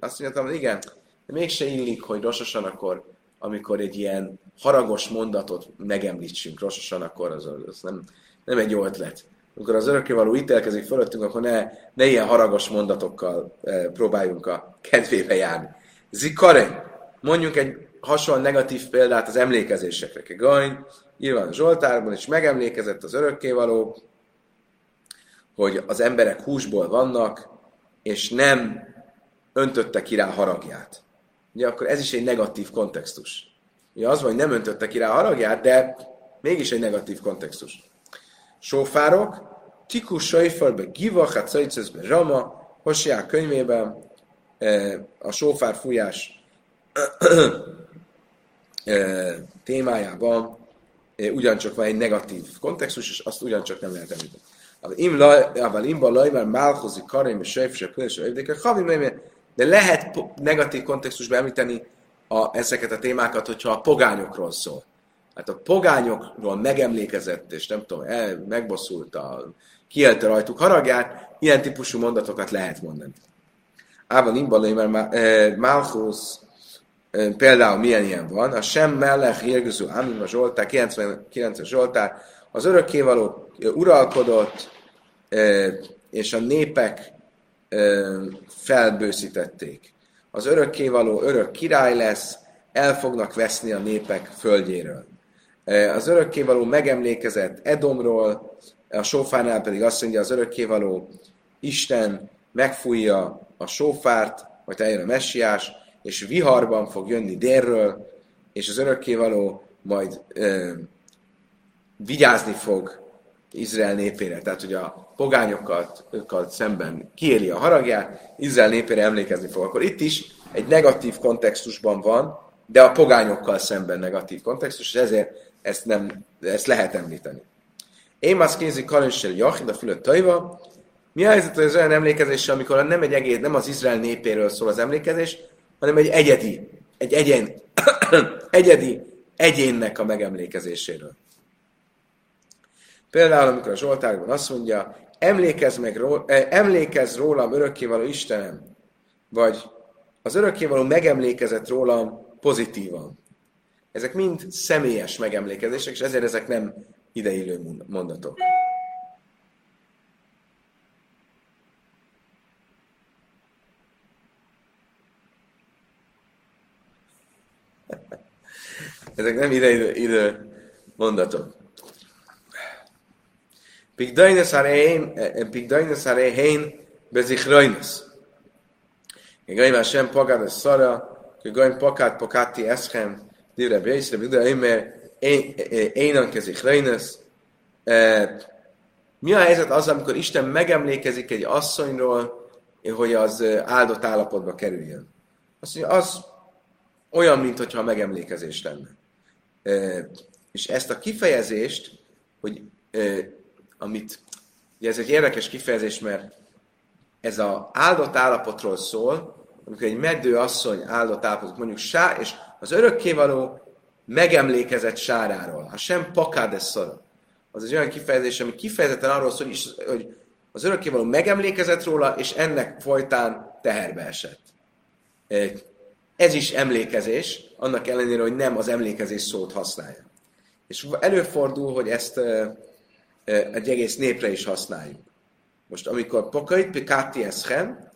Azt mondja, igen, de mégse illik, hogy rososan akkor amikor egy ilyen haragos mondatot megemlítsünk rososan, akkor az, az nem, nem egy jó ötlet. Amikor az örökkévaló ítélkezik fölöttünk, akkor ne, ne ilyen haragos mondatokkal e, próbáljunk a kedvébe járni. Zikare, mondjuk egy hasonló negatív példát az emlékezésekre. Gajn, írva a Zsoltárban, és megemlékezett az örökkévaló, hogy az emberek húsból vannak, és nem öntötte ki rá haragját ugye akkor ez is egy negatív kontextus. Ugye az van, hogy nem öntötte ki rá a haragját, de mégis egy negatív kontextus. Sófárok, tikus sajfalbe giva, hát rama, Hosiák könyvében e, a sófár fújás e, témájában e, ugyancsak van egy negatív kontextus, és azt ugyancsak nem lehet említeni. Aber imba lajmár málhozik karim és sejfse különösen övdéke, havi de lehet negatív kontextusban említeni a, ezeket a témákat, hogyha a pogányokról szól. Hát a pogányokról megemlékezett, és nem tudom, el, megbosszult, a, kielte rajtuk haragját, ilyen típusú mondatokat lehet mondani. Ában imbalai, mert eh, Malchus eh, például milyen ilyen van, a sem mellech érgöző Amim a Zsoltár, 99 Zsoltár, az örökkévaló uralkodott, eh, és a népek felbőszítették. Az örökkévaló örök király lesz, el fognak veszni a népek földjéről. Az örökkévaló megemlékezett Edomról, a sófárnál pedig azt mondja, az örökkévaló Isten megfújja a sófárt, majd eljön a messiás, és viharban fog jönni délről, és az örökkévaló majd ö, vigyázni fog Izrael népére. Tehát, hogy a pogányokkal szemben kiéli a haragját, Izrael népére emlékezni fog. Akkor itt is egy negatív kontextusban van, de a pogányokkal szemben negatív kontextus, és ezért ezt, nem, ezt lehet említeni. Én azt kézi karinssel Jachid a fülött tajva. Mi a helyzet az olyan emlékezéssel, amikor nem egy egész, nem az Izrael népéről szól az emlékezés, hanem egy egyedi, egy egyen, egyedi egyénnek a megemlékezéséről. Például, amikor a Zsoltárban azt mondja, emlékezz, meg róla, eh, emlékezz rólam örökkévaló Istenem, vagy az örökkévaló megemlékezett rólam pozitívan. Ezek mind személyes megemlékezések, és ezért ezek nem ideillő mondatok. Ezek nem ide, mondatok. Pigdainas arehein bezichroinas. Gaim Hashem pagad es Sara, gaim pakát pakáti eschem, divre beisre, vidre imer, énan kezichroinas. Mi a helyzet az, amikor Isten megemlékezik egy asszonyról, hogy az áldott állapotba kerüljön? Azt mondja, az olyan, mintha megemlékezés lenne. És ezt a kifejezést, hogy amit, ugye ez egy érdekes kifejezés, mert ez az áldott állapotról szól, amikor egy meddő asszony áldott állapot, mondjuk sá, és az örökkévaló megemlékezett sáráról, ha sem pakádes szara. Az egy olyan kifejezés, ami kifejezetten arról szól, hogy az örökkévaló megemlékezett róla, és ennek folytán teherbe esett. Ez is emlékezés, annak ellenére, hogy nem az emlékezés szót használja. És előfordul, hogy ezt egy egész népre is használjuk. Most amikor pokait pikáti eschem,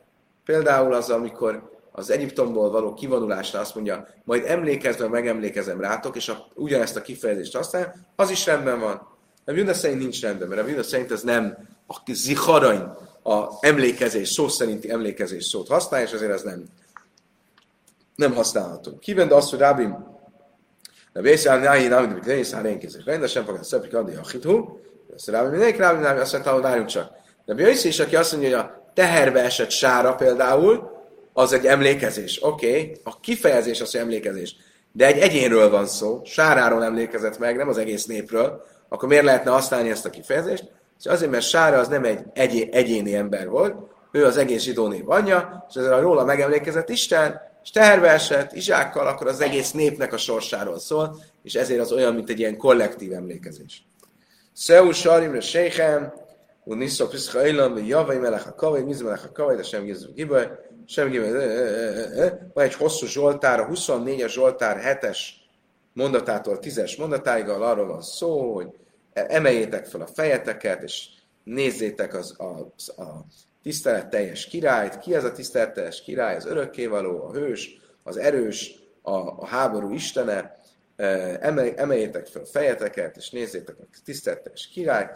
például az, amikor az Egyiptomból való kivonulásra azt mondja, majd emlékezve megemlékezem rátok, és a, ugyanezt a kifejezést használja, az is rendben van. A Judas szerint nincs rendben, mert a Judas szerint ez nem a ziharain, a emlékezés, szó szerinti emlékezés szót használja, és ezért ez nem, nem használható. Kivende azt, hogy Rábim, de Bészál Náhi Náhi, Rénkézés. Rendesen fog a szepik adni a hitú, azt Rábi mindenki, Rábi nem, azt mondta, hogy várjunk csak. De Jöjsz is, aki azt mondja, hogy a teherbe esett sára például, az egy emlékezés. Oké, okay. a kifejezés az, hogy emlékezés. De egy egyénről van szó, sáráról emlékezett meg, nem az egész népről, akkor miért lehetne használni ezt a kifejezést? És azért, mert Sára az nem egy egyé, egyéni ember volt, ő az egész zsidó név anyja, és ezzel róla megemlékezett Isten, és teherbe esett Izsákkal, akkor az egész népnek a sorsáról szól, és ezért az olyan, mint egy ilyen kollektív emlékezés. Szeu sarim le seichem, u niszó piszka ilan, vagy javai melech a kavai, miz melech a kavai, de sem gizú gibaj, sem gibaj, van egy hosszú Zsoltár, a 24-es Zsoltár 7-es mondatától 10-es mondatáig, arról van szó, hogy emeljétek fel a fejeteket, és nézzétek az, az, a tiszteletteljes királyt. Ki ez a tiszteletteljes király? Az örökkévaló, a hős, az erős, a, a háború istene, emeljétek fel fejeteket, és nézzétek a tiszteltes király,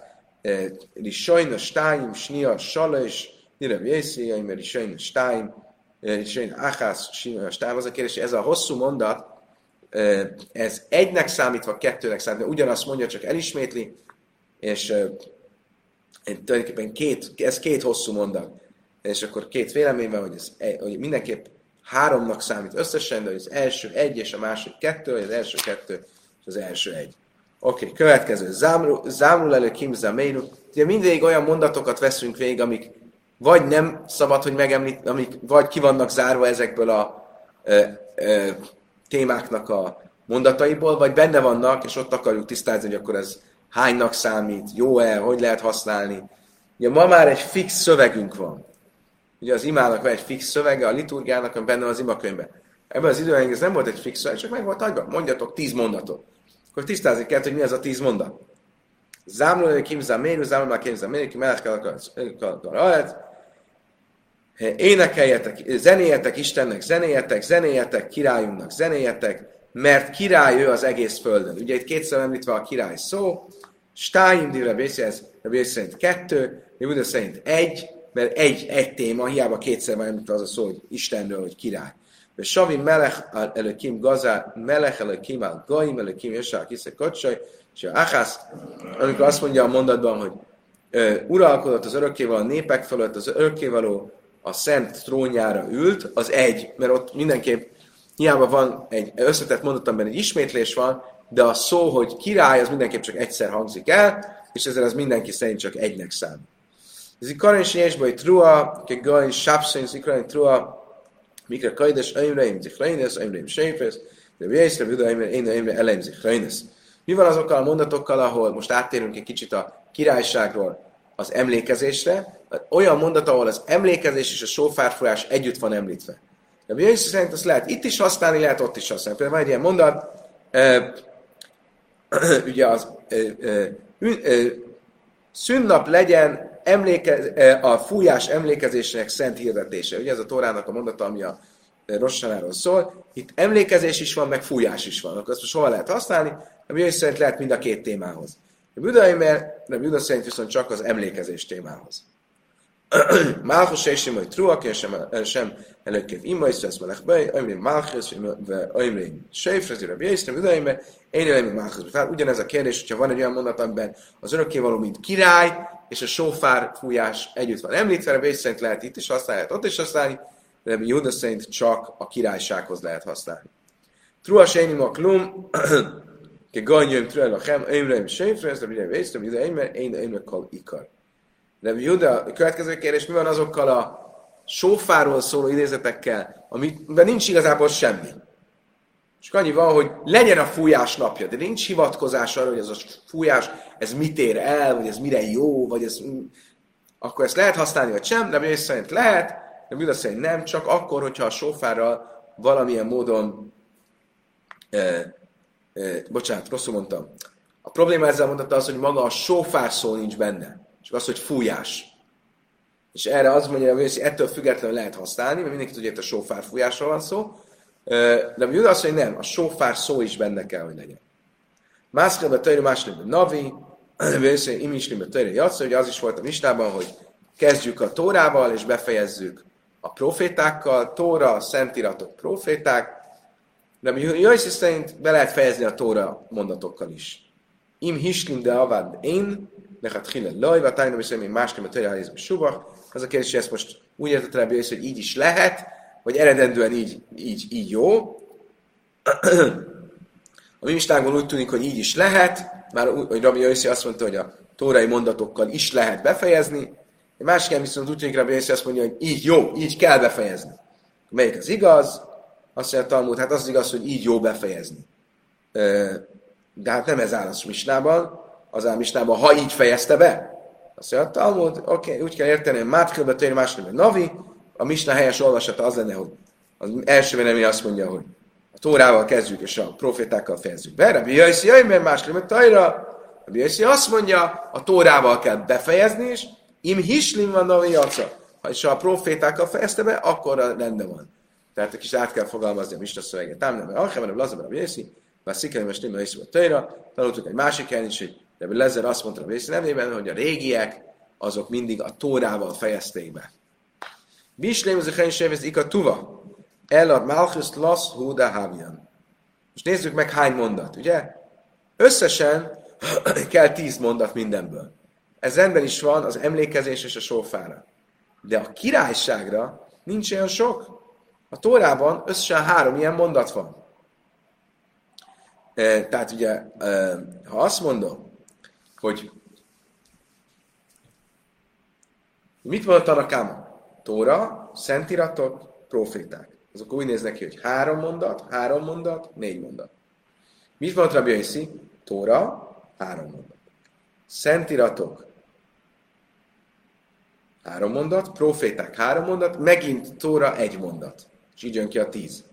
is sajnos tájim, snia, sala, és nire vészéjaim, mert sajnos tájim, és sajnos áhász, sajnos tájim. Az a kérdés, ez a hosszú mondat, ez egynek számítva, kettőnek számítva, ugyanazt mondja, csak elismétli, és tulajdonképpen két, ez két hosszú mondat. És akkor két vélemény van, hogy, ez, hogy mindenképp háromnak számít összesen, de az első egy és a másik kettő, vagy az első kettő és az első egy. Oké, okay, következő. Zámul elő Kim Zameiru. Ugye mindig olyan mondatokat veszünk végig, amik vagy nem szabad, hogy megemlít, amik vagy ki vannak zárva ezekből a ö, ö, témáknak a mondataiból, vagy benne vannak, és ott akarjuk tisztázni, hogy akkor ez hánynak számít, jó-e, hogy lehet használni. Ugye ma már egy fix szövegünk van. Ugye az imának van egy fix szövege, a liturgiának van benne az imakönyvben. Ebben az időben ez nem volt egy fix szöveg, csak meg volt agyban. Mondjatok tíz mondatot. Akkor tisztázni kell, hogy mi az a tíz mondat. Zámló, kim zaméru, zámló, már kim zaméru, ki Énekeljetek, zenéjetek Istennek, zenéjetek, zenéjetek királyunknak, zenéjetek, mert király ő az egész földön. Ugye itt kétszer említve a király szó, Stáim, Rabbi szerint kettő, Júda szerint egy, mert egy, egy téma, hiába kétszer említve az a szó, hogy Istenről, hogy király. De Savi melech előkim gazá, melech előkim al gaim, előkim jössel kisze kocsaj, és a Achász, amikor azt mondja a mondatban, hogy ö, uralkodott az örökkévaló a népek fölött, az örökkévaló a szent trónjára ült, az egy, mert ott mindenképp hiába van egy összetett mondatban egy ismétlés van, de a szó, hogy király, az mindenképp csak egyszer hangzik el, és ezzel az mindenki szerint csak egynek számít. זיכרון שיש בו תרועה, כגון שפסון, זיכרון תרועה, Mikor kajdes, aimreim, zichreines, aimreim, séfesz, de vészre, vida, aimre, én, aimre, eleim, zichreines. Mi van azokkal a mondatokkal, ahol most áttérünk egy kicsit a királyságról az emlékezésre, olyan mondat, ahol az emlékezés és a sófárfolyás együtt van említve. De Jézus szerint azt lehet itt is használni, lehet ott is használni. Például van egy ilyen mondat, e, ugye az e, e, szünnap legyen emléke, a fújás emlékezésnek szent hirdetése. Ugye ez a Tórának a mondata, ami a Rossanáról szól. Itt emlékezés is van, meg fújás is van. Akkor ezt most hova lehet használni? A Jézus szerint lehet mind a két témához. A Budaimer, a Buda szerint viszont csak az emlékezés témához. Malchus és sem, hogy truak, és sem, előképp imma, és lesz melech be, ömrém Malchus, ömrém Sejfre, zira bjészre, Budaimer, én élem, Malchus. Tehát ugyanez a kérdés, hogyha van egy olyan mondat, amiben az örökkévaló, mint király, és a sófár fújás együtt van említve, a szerint lehet itt is használni, ott is használni, de Jóda szerint csak a királysághoz lehet használni. Trua sénim a klum, ke ganyom trua lachem, ömrém Sejfre, ez a bjészre, vészre, ide én, én, kal ikar. De Juda, a következő kérdés, mi van azokkal a sófáról szóló idézetekkel, amiben nincs igazából semmi. És annyi van, hogy legyen a fújás napja, de nincs hivatkozás arra, hogy ez a fújás, ez mit ér el, vagy ez mire jó, vagy ez... Akkor ezt lehet használni, vagy sem, de mi szerint lehet, de Juda szerint nem, csak akkor, hogyha a sófárral valamilyen módon eh, bocsánat, rosszul mondtam. A probléma ezzel mondata az, hogy maga a sófár szó nincs benne csak az, hogy fújás. És erre az mondja, hogy ettől függetlenül lehet használni, mert mindenki tudja, hogy a sófár fújásról van szó. De a Judas azt mondja, nem, a sófár szó is benne kell, hogy legyen. Mászkában tőle másnében navi, vőszé imislimbe tőle jatsza, hogy az is volt a mistában, hogy kezdjük a tórával, és befejezzük a profétákkal, tóra, szentiratok, proféták, de mi Jöjszi szerint be lehet fejezni a tóra mondatokkal is. Im hislim de avad én, Nechat Hille Laj, vagy Tájna Viszem, még másképp a Töjjáhézbe Subach. Az a kérdés, hogy ezt most úgy értett rá, hogy így is lehet, vagy eredendően így, így, így jó. A mi úgy tűnik, hogy így is lehet, már hogy Rabbi Jöjszi azt mondta, hogy a tórai mondatokkal is lehet befejezni, egy másik viszont úgy tűnik, Rabbi Jöjszi azt mondja, hogy így jó, így kell befejezni. Melyik az igaz? Azt mondja Talmud, hát az, az igaz, hogy így jó befejezni. De hát nem ez áll a misnában, az Ámisnában, ha így fejezte be. Azt mondja, Talmud, oké, okay, úgy kell érteni, hogy Mátkilbe tőle másnében Navi, a Misna helyes olvasata az lenne, hogy az első vélemény azt mondja, hogy a Tórával kezdjük, és a profétákkal fejezzük be. Rabbi Jaiszi, jaj, mert másképpen tajra. Rabbi Jaiszi azt mondja, a Tórával kell befejezni, és im hislim van Navi jaca. Ha is a profétákkal fejezte be, akkor rendben van. Tehát egy kis át kell fogalmazni a Misna szöveget. Tám nem, Alchemen, Lazar, Rabbi Jaiszi, mert Szikelem, és a Tajra. Tanultuk egy másik helyen is, hogy de Lezer azt mondta a nevében, hogy a régiek azok mindig a tórával fejezték be. Bislém az a ika tuva. Elad Malchus Lasz Huda Havian. Most nézzük meg hány mondat, ugye? Összesen kell tíz mondat mindenből. Ez rendben is van az emlékezés és a sófára. De a királyságra nincs olyan sok. A Tórában összesen három ilyen mondat van. E, tehát ugye, e, ha azt mondom, hogy mit mondott a Káma? Tóra, szentiratok, proféták. Azok úgy néznek ki, hogy három mondat, három mondat, négy mondat. Mit mondott Rabbi Yossi? Tóra, három mondat. Szentiratok, három mondat, proféták, három mondat, megint Tóra, egy mondat. És így jön ki a tíz.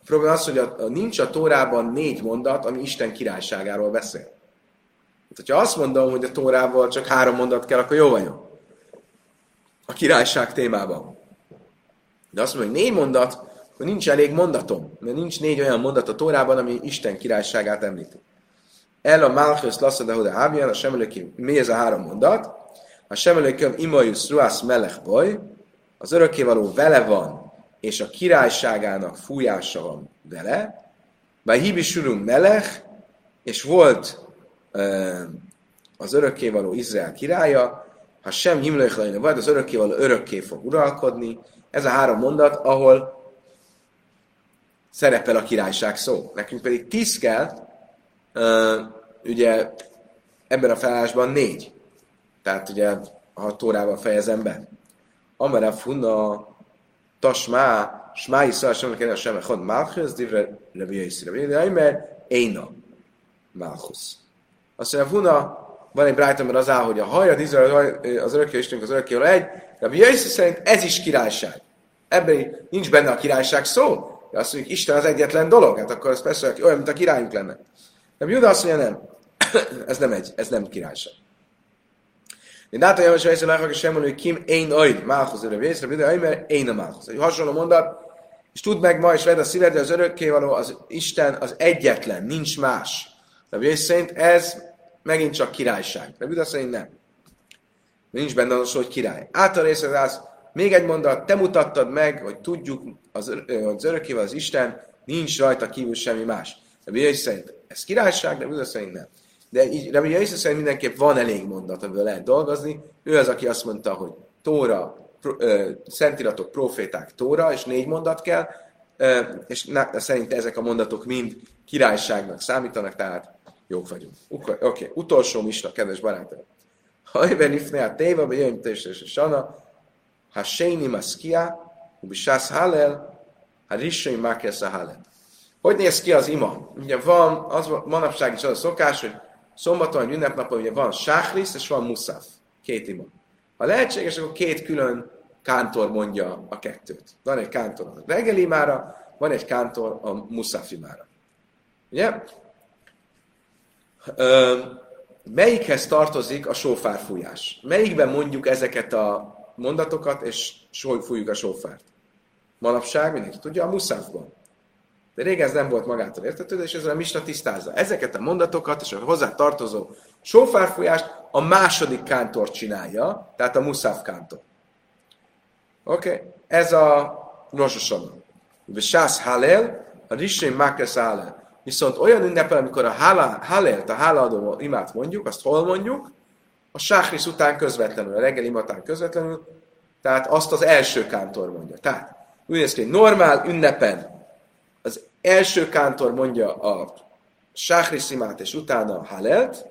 A probléma az, hogy a, a, nincs a Tórában négy mondat, ami Isten királyságáról beszél. Hát, hogyha azt mondom, hogy a Tórával csak három mondat kell, akkor jó vagyok. A királyság témában. De azt mondom, hogy négy mondat, akkor nincs elég mondatom, mert nincs négy olyan mondat a Tórában, ami Isten királyságát említi. El a Malchus Lassa de Hábian, a Semelőkim, mi ez a három mondat? A Semelőkim Imajus Ruász Melech Boy, az örökkévaló vele van, és a királyságának fújása van vele. Bár Hibisurunk Melech, és volt az örökkévaló Izrael királya, ha sem himlőjhlajna vagy, az örökkévaló örökké fog uralkodni. Ez a három mondat, ahol szerepel a királyság szó. Nekünk pedig tíz kell, ugye ebben a felállásban négy. Tehát ugye, ha tórával fejezem be. Amara funna tasmá Smái szal sem kell sem hod Malchus, divre Rabbi Yossi. Rabbi Yossi, Malchus. Azt mondja, Vuna, van egy brájtom, mert az áll, hogy a hajad Izrael, az örökké Istenünk az örökké egy, de a Yossi szerint ez is királyság. Ebben nincs benne a királyság szó. De azt mondjuk, Isten az egyetlen dolog, hát akkor ez persze olyan, mint a királyunk lenne. De Juda azt mondja, nem. ez nem egy, ez nem királyság. Én látom, hogy Jajszol Lechak és sem hogy Kim én ajd, Málhoz öröm vészre, de mert én a Málhoz. Egy hasonló mondat, és tudd meg ma, és vedd a szíved, az örökkévaló, az Isten az egyetlen, nincs más. De Jézus szerint ez megint csak királyság. De Buda szerint nem. Nincs benne az, hogy király. Által részlet az, még egy mondat, te mutattad meg, hogy tudjuk, az, az örökkéval az Isten, nincs rajta kívül semmi más. De Jézus szerint ez királyság, de Buda szerint nem. De így Rabbi Jézus szerint mindenképp van elég mondat, amiből lehet dolgozni. Ő az, aki azt mondta, hogy Tóra, Szentiratok, proféták, Tóra, és négy mondat kell, és na, szerint ezek a mondatok mind királyságnak számítanak, tehát jók vagyunk. Oké, okay. utolsó misna, kedves barátaim. Ha éven ifne téva, vagy jön és sana, ha séni maszkia, ubi sász halel, ha rissai mákesz a halel. Hogy néz ki az ima? Ugye van, az manapság is az a szokás, hogy szombaton, vagy ünnepnapon ugye van sáhrisz, és van muszaf. Két ima. Ha lehetséges, akkor két külön kántor mondja a kettőt. Van egy kántor a reggeli imára, van egy kántor a muszaf imára. Ugye? Melyikhez tartozik a sófárfújás? Melyikben mondjuk ezeket a mondatokat, és fújjuk a sófárt? Manapság mindenki tudja, a muszafban. De régen ez nem volt magától értetődő, és ezzel a Misna tisztázza. Ezeket a mondatokat és a hozzá tartozó sófárfújást a második kántor csinálja, tehát a muszáf kántor. Oké? Okay? Ez a Rosh Sász Halel, a Rishon Makres Halel. Viszont olyan ünnepel, amikor a Halelt, a hálaadó imát mondjuk, azt hol mondjuk? A Sáhris után közvetlenül, a reggel imatán közvetlenül, tehát azt az első kántor mondja. Tehát úgy néz ki, hogy normál ünnepen az első kántor mondja a sáhriszimát, és utána a halelt,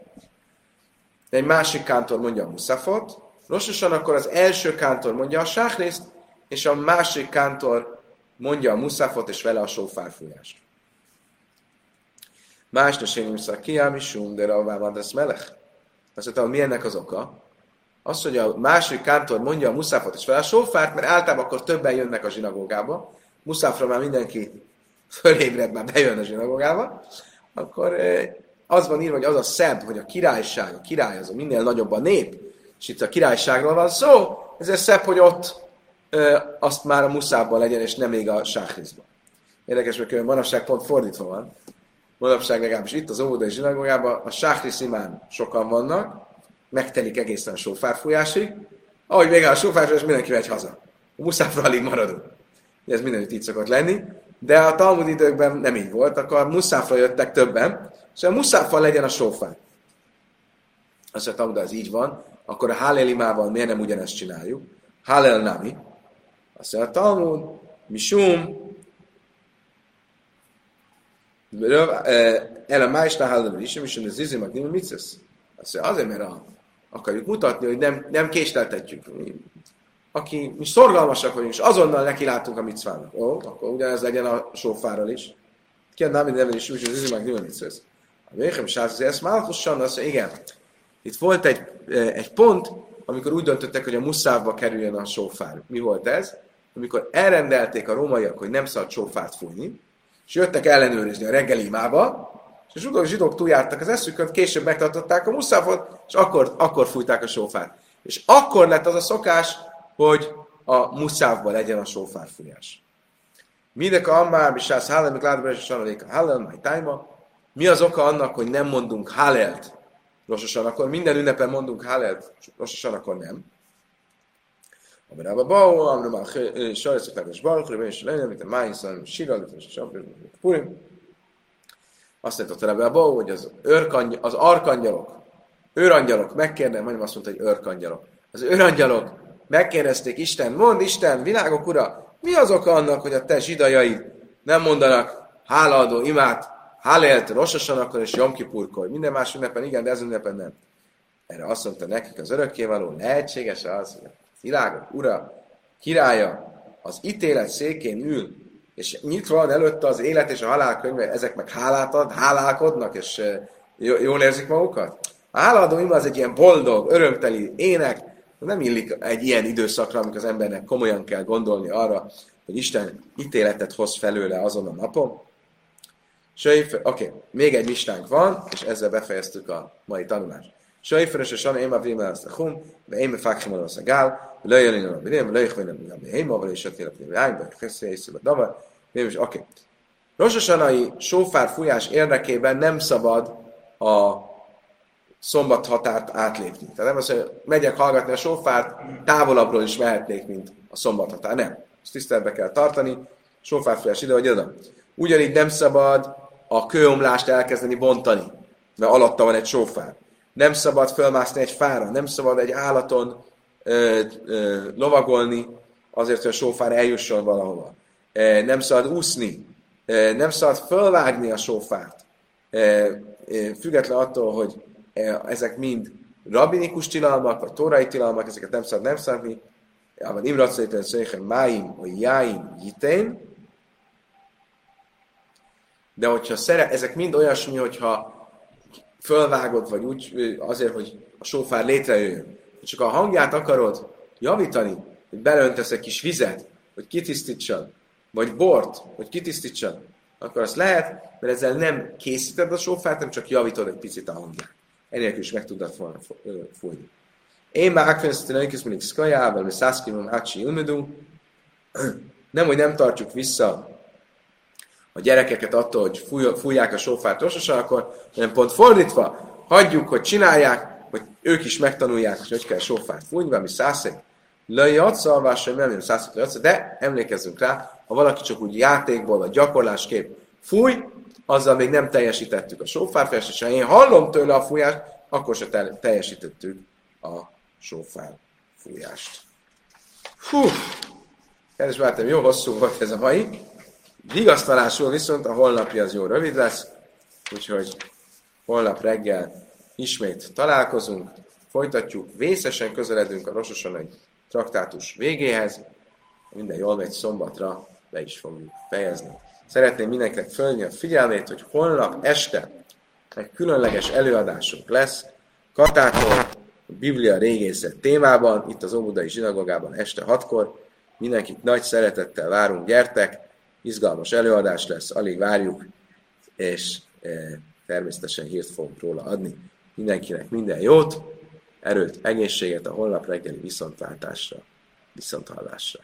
egy másik kántor mondja a muszafot, Rososan akkor az első kántor mondja a sáhriszt, és a másik kántor mondja a muszafot, és vele a sófárfújást. Másnak sénim kiámi sum, de ravá ez melech. Azt mondta, mi ennek az oka? Az, hogy a másik kántor mondja a muszafot, és vele a sófárt, mert általában akkor többen jönnek a zsinagógába. Muszafra már mindenki fölébred, már bejön a zsinagógába, akkor az van írva, hogy az a szebb, hogy a királyság, a király az a minél nagyobb a nép, és itt a királyságról van szó, ez szebb, hogy ott ö, azt már a muszában legyen, és nem még a sáhrizban. Érdekes, mert manapság pont fordítva van. Manapság legalábbis itt az óvodai zsinagógában a sáhriz imán sokan vannak, megtelik egészen a sófárfújásig, ahogy még a sófárfújás, mindenki megy haza. A muszáfra alig maradunk. Ez mindenütt így szokott lenni de a Talmud időkben nem így volt, akkor a muszáfra jöttek többen, és a muszáfal legyen a sófár. Azt mondja, Talmud, ez így van, akkor a Halelimával miért nem ugyanezt csináljuk? Halel nami. Azt mondja, a Talmud, misum, el a májsnál hálelem is, és a zizim, a mit Azt azért, mert a, akarjuk mutatni, hogy nem, nem késleltetjük aki mi szorgalmasak vagyunk, és azonnal neki látunk a micvának. Ó, akkor ugyanez legyen a sófárral is. Ki a námi neven is, úgy, hogy meg nyilván A Véhem sász, ezt Málkussan, azt mondja, igen. Itt volt egy, egy pont, amikor úgy döntöttek, hogy a muszávba kerüljön a sófár. Mi volt ez? Amikor elrendelték a rómaiak, hogy nem szabad sófárt fújni, és jöttek ellenőrizni a reggeli imába, és a zsidók, zsidók túljártak az eszükön, később megtartották a muszávot, és akkor, akkor fújták a sófát. És akkor lett az a szokás, hogy a muszávba legyen a sófárfújás. Mindek a ammár, bisász hálel, mik látva, és a hálel, majd tájma. Mi az oka annak, hogy nem mondunk hálelt rososan, akkor minden ünnepen mondunk hálelt, rososan, akkor nem. Aber aber bau, amra ma sajsz a és balkra, és lenne, mint a májszan, siral, és a purim. Azt mondta Rebbe Bau, hogy az, őrkangy, az arkangyalok, őrangyalok, megkérdem, majdnem azt mondta, hogy őrkangyalok. Az őrangyalok megkérdezték Isten, mond Isten, világok ura, mi az oka annak, hogy a te zsidajaid nem mondanak hálaadó imát, hálélt akkor és Jomkipurkor. Minden más ünnepen igen, de ez ünnepen nem. Erre azt mondta nekik az örökkévaló, lehetséges az, hogy a világok ura, királya, az ítélet székén ül, és nyitva van előtte az élet és a halál könyve, ezek meg hálát ad, hálálkodnak, és jól érzik magukat? A hálaadó ima az egy ilyen boldog, örömteli ének, nem illik egy ilyen időszakra, amikor az embernek komolyan kell gondolni arra, hogy Isten ítéletet hoz felőle azon a napon. Oké, okay, még egy listánk van, és ezzel befejeztük a mai tanulást. Sajferes és Sana Éma Vrima a Hum, Éma Fakhim az a Gál, Lejjön a Vrima, Lejjön a Vrima, Éma, vagy is a Télap Vrima, Ányba, Heszé, Észébe, Davar, Oké. Okay. Rososanai sófár fújás érdekében nem szabad a szombat határt átlépni. Tehát nem az, hogy megyek hallgatni a sófárt, távolabbról is mehetnék, mint a szombat határ. Nem. Ezt tiszteletbe kell tartani. Sófárfújás ide vagy oda. Ugyanígy nem szabad a kőomlást elkezdeni bontani, mert alatta van egy sófár. Nem szabad fölmászni egy fára, nem szabad egy állaton lovagolni, azért, hogy a sófár eljusson valahova. Nem szabad úszni, nem szabad fölvágni a sófárt. Független attól, hogy ezek mind rabinikus tilalmak, vagy tórai tilalmak, ezeket nem szabad nem szabni. Ában imratszéten szépen máim, vagy jáim, jitén. De hogyha szere, ezek mind olyasmi, hogyha fölvágod, vagy úgy azért, hogy a sófár létrejöjjön, csak a hangját akarod javítani, hogy beleöntesz egy kis vizet, hogy kitisztítsan, vagy bort, hogy kitisztítsan, akkor azt lehet, mert ezzel nem készíted a sófát, hanem csak javítod egy picit a hangját. Enélkül is meg tudod fújni. Én már akfensztelen mindig mindig szkajával, mert szászkimon ácsi ilmedú. Nem, hogy nem tartjuk vissza a gyerekeket attól, hogy fújják a sófát rososan, akkor nem pont fordítva, hagyjuk, hogy csinálják, hogy ők is megtanulják, hogy hogy kell sófát fújni, valami szászék. Löjj adszalvás, nem nem szászék de emlékezzünk rá, ha valaki csak úgy játékból, vagy gyakorlásképp fúj, azzal még nem teljesítettük a sófárfest, és ha én hallom tőle a fújást, akkor se teljesítettük a sófár fújást. Hú! Kedves barátom, jó hosszú volt ez a mai. Vigasztalásul viszont a holnapi az jó rövid lesz, úgyhogy holnap reggel ismét találkozunk, folytatjuk, vészesen közeledünk a Rososonai traktátus végéhez, minden jól megy szombatra, be is fogjuk fejezni. Szeretném mindenkinek fölni a figyelmét, hogy holnap este egy különleges előadásunk lesz, Katától, Biblia régészet témában, itt az Óbudai Zsinagogában este hatkor. Mindenkit nagy szeretettel várunk, gyertek, izgalmas előadás lesz, alig várjuk, és e, természetesen hírt fogunk róla adni. Mindenkinek minden jót, erőt, egészséget a holnap reggeli viszontváltásra, viszonthallásra.